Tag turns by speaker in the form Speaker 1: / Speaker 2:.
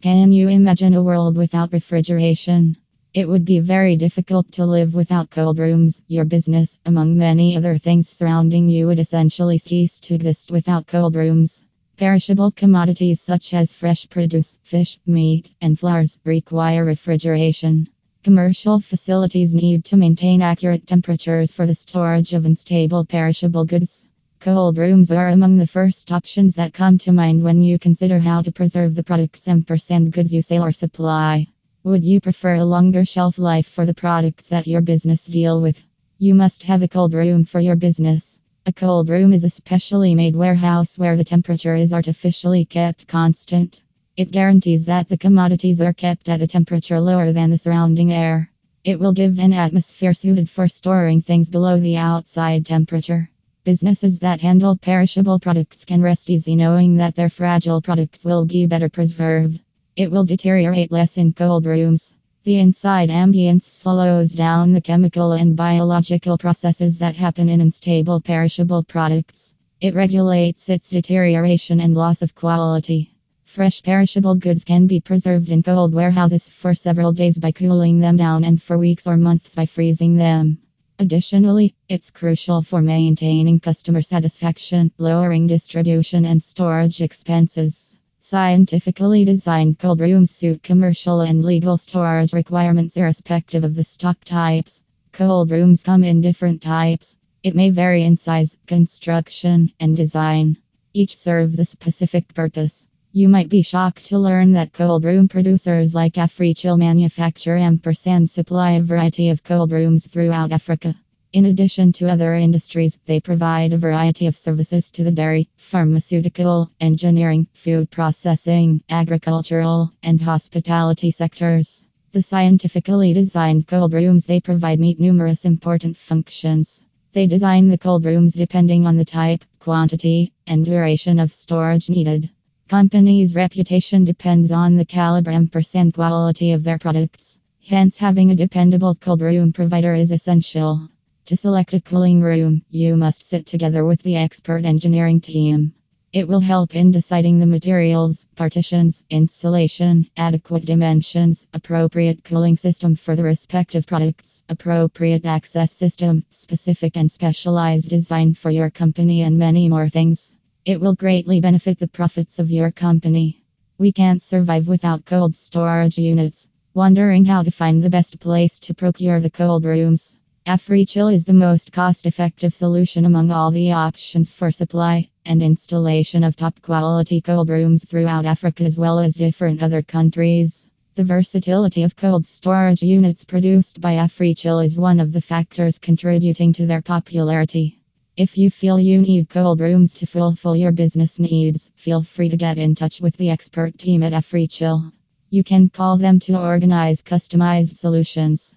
Speaker 1: Can you imagine a world without refrigeration? It would be very difficult to live without cold rooms. Your business, among many other things surrounding you, would essentially cease to exist without cold rooms. Perishable commodities such as fresh produce, fish, meat, and flowers require refrigeration. Commercial facilities need to maintain accurate temperatures for the storage of unstable perishable goods. Cold rooms are among the first options that come to mind when you consider how to preserve the products and goods you sell or supply. Would you prefer a longer shelf life for the products that your business deal with? You must have a cold room for your business. A cold room is a specially made warehouse where the temperature is artificially kept constant. It guarantees that the commodities are kept at a temperature lower than the surrounding air. It will give an atmosphere suited for storing things below the outside temperature. Businesses that handle perishable products can rest easy knowing that their fragile products will be better preserved. It will deteriorate less in cold rooms. The inside ambience slows down the chemical and biological processes that happen in unstable perishable products. It regulates its deterioration and loss of quality. Fresh perishable goods can be preserved in cold warehouses for several days by cooling them down and for weeks or months by freezing them. Additionally, it's crucial for maintaining customer satisfaction, lowering distribution and storage expenses. Scientifically designed cold rooms suit commercial and legal storage requirements irrespective of the stock types. Cold rooms come in different types. It may vary in size, construction, and design. Each serves a specific purpose. You might be shocked to learn that cold room producers like Africhill manufacture ampersand supply a variety of cold rooms throughout Africa. In addition to other industries, they provide a variety of services to the dairy, pharmaceutical, engineering, food processing, agricultural, and hospitality sectors. The scientifically designed cold rooms they provide meet numerous important functions. They design the cold rooms depending on the type, quantity, and duration of storage needed. Company's reputation depends on the caliber and percent quality of their products. Hence, having a dependable cold room provider is essential. To select a cooling room, you must sit together with the expert engineering team. It will help in deciding the materials, partitions, insulation, adequate dimensions, appropriate cooling system for the respective products, appropriate access system, specific and specialized design for your company, and many more things. It will greatly benefit the profits of your company. We can't survive without cold storage units. Wondering how to find the best place to procure the cold rooms? Africhill is the most cost effective solution among all the options for supply and installation of top quality cold rooms throughout Africa as well as different other countries. The versatility of cold storage units produced by Africhill is one of the factors contributing to their popularity. If you feel you need cold rooms to fulfill your business needs, feel free to get in touch with the expert team at Africhill. You can call them to organize customized solutions.